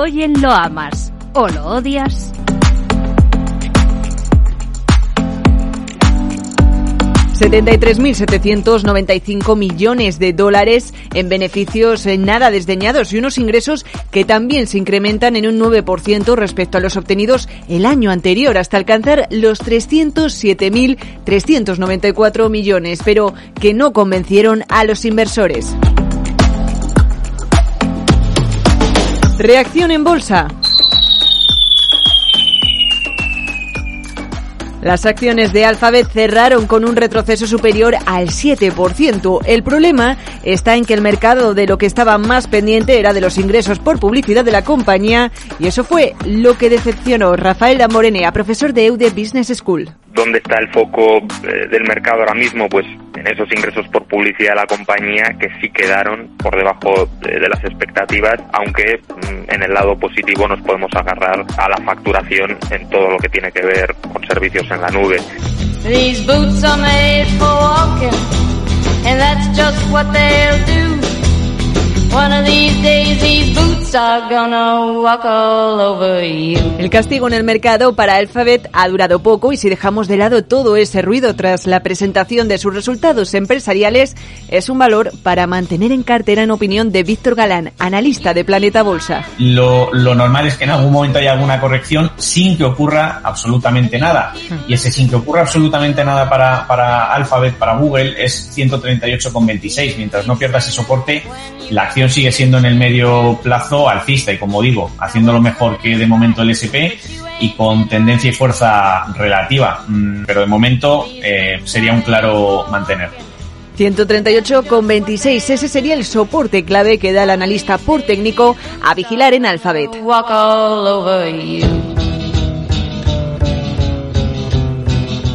oyen lo amas o lo odias. 73.795 millones de dólares en beneficios nada desdeñados y unos ingresos que también se incrementan en un 9% respecto a los obtenidos el año anterior, hasta alcanzar los 307.394 millones, pero que no convencieron a los inversores. Reacción en bolsa. Las acciones de Alphabet cerraron con un retroceso superior al 7%. El problema está en que el mercado de lo que estaba más pendiente era de los ingresos por publicidad de la compañía y eso fue lo que decepcionó Rafael Damorenea, profesor de EUDE Business School. ¿Dónde está el foco eh, del mercado ahora mismo? Pues en esos ingresos por publicidad de la compañía que sí quedaron por debajo de, las expectativas, aunque mm, en el lado positivo nos podemos agarrar a la facturación en todo lo que tiene que ver con servicios en la nube. El castigo en el mercado para Alphabet ha durado poco y si dejamos de lado todo ese ruido tras la presentación de sus resultados empresariales, es un valor para mantener en cartera en opinión de Víctor Galán, analista de Planeta Bolsa. Lo, normal es que en algún momento haya alguna corrección sin que ocurra absolutamente nada. Y ese sin que ocurra absolutamente nada para, para Alphabet, para Google, es 138,26. Mientras no pierda ese soporte, la acción sigue siendo en el medio plazo alcista y como digo, haciendo lo mejor que de momento el SP y con tendencia y fuerza relativa. Mm, pero de momento eh, sería un claro mantener. 138,26. Ese sería el soporte clave que da el analista por técnico a vigilar en Alphabet.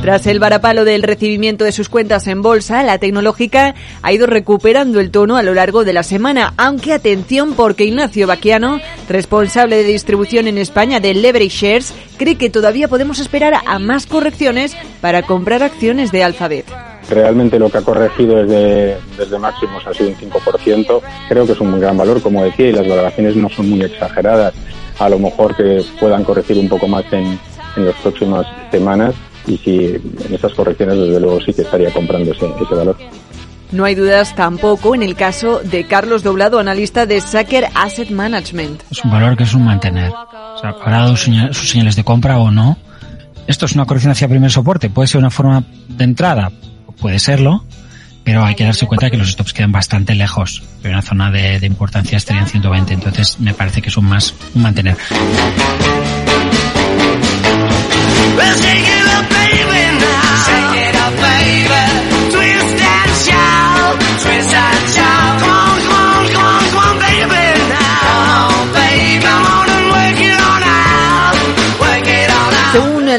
Tras el varapalo del recibimiento de sus cuentas en bolsa, la tecnológica ha ido recuperando el tono a lo largo de la semana, aunque atención porque Ignacio Baquiano, responsable de distribución en España de Leverage Shares, cree que todavía podemos esperar a más correcciones para comprar acciones de Alphabet. Realmente lo que ha corregido desde, máximos ha sido un 5%. Creo que es un gran valor, como decía, y las valoraciones no son muy exageradas. A lo mejor que puedan corregir un poco más en las próximas semanas y si en esas correcciones desde luego sí que estaría comprando ese, ese valor. No hay dudas tampoco en el caso de Carlos Doblado, analista de Sacker Asset Management. Es un valor que es un mantener. O sea, habrá dado sus señales de compra o no. Esto es una corrección hacia primer soporte. Puede ser una forma de entrada, puede serlo, pero hay que darse cuenta que los stops quedan bastante lejos. Pero una zona de, de importancia estaría en 120. Entonces me parece que es un más un mantener.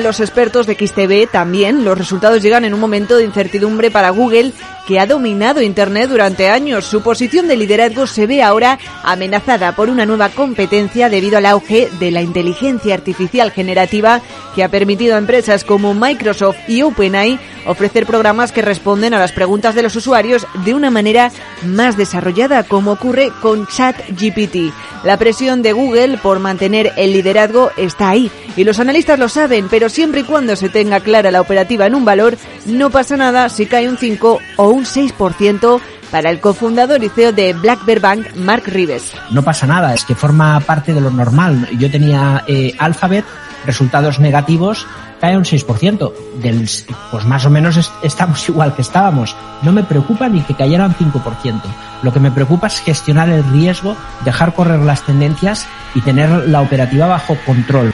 Los expertos de XTB, también. Los resultados llegan en un momento de incertidumbre para Google, que ha dominado Internet durante años. Su posición de liderazgo se ve ahora amenazada por una nueva competencia debido al auge de la inteligencia artificial generativa que ha permitido a empresas como Microsoft y OpenAI ofrecer programas que responden a las preguntas de los usuarios de una manera más desarrollada, como ocurre con ChatGPT. La presión de Google por mantener el liderazgo está ahí y los analistas lo saben, pero siempre y cuando se tenga clara la operativa en un valor, no pasa nada si cae un 5 o un 6% para el cofundador y CEO de Black Bear Bank, Mark Rives. No pasa nada, es que forma parte de lo normal. Yo tenía eh, Alphabet, resultados negativos, cae un 6%. Del, pues más o menos estamos igual que estábamos. No me preocupa ni que cayera un 5%. Lo que me preocupa es gestionar el riesgo, dejar correr las tendencias y tener la operativa bajo control.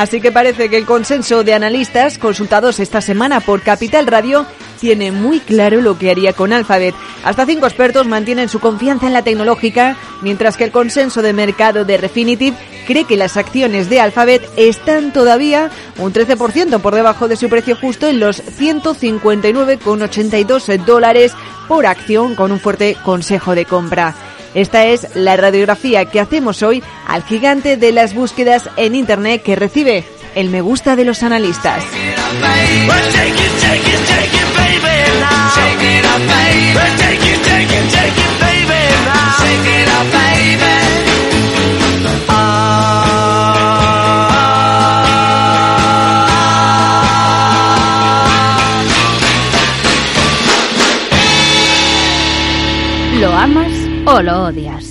Así que parece que el consenso de analistas consultados esta semana por Capital Radio tiene muy claro lo que haría con Alphabet. Hasta cinco expertos mantienen su confianza en la tecnológica, mientras que el consenso de mercado de Refinitiv cree que las acciones de Alphabet están todavía un 13% por debajo de su precio justo en los 159,82 dólares por acción con un fuerte consejo de compra. Esta es la radiografía que hacemos hoy al gigante de las búsquedas en Internet que recibe el me gusta de los analistas. ¿Lo amas? O lo odias?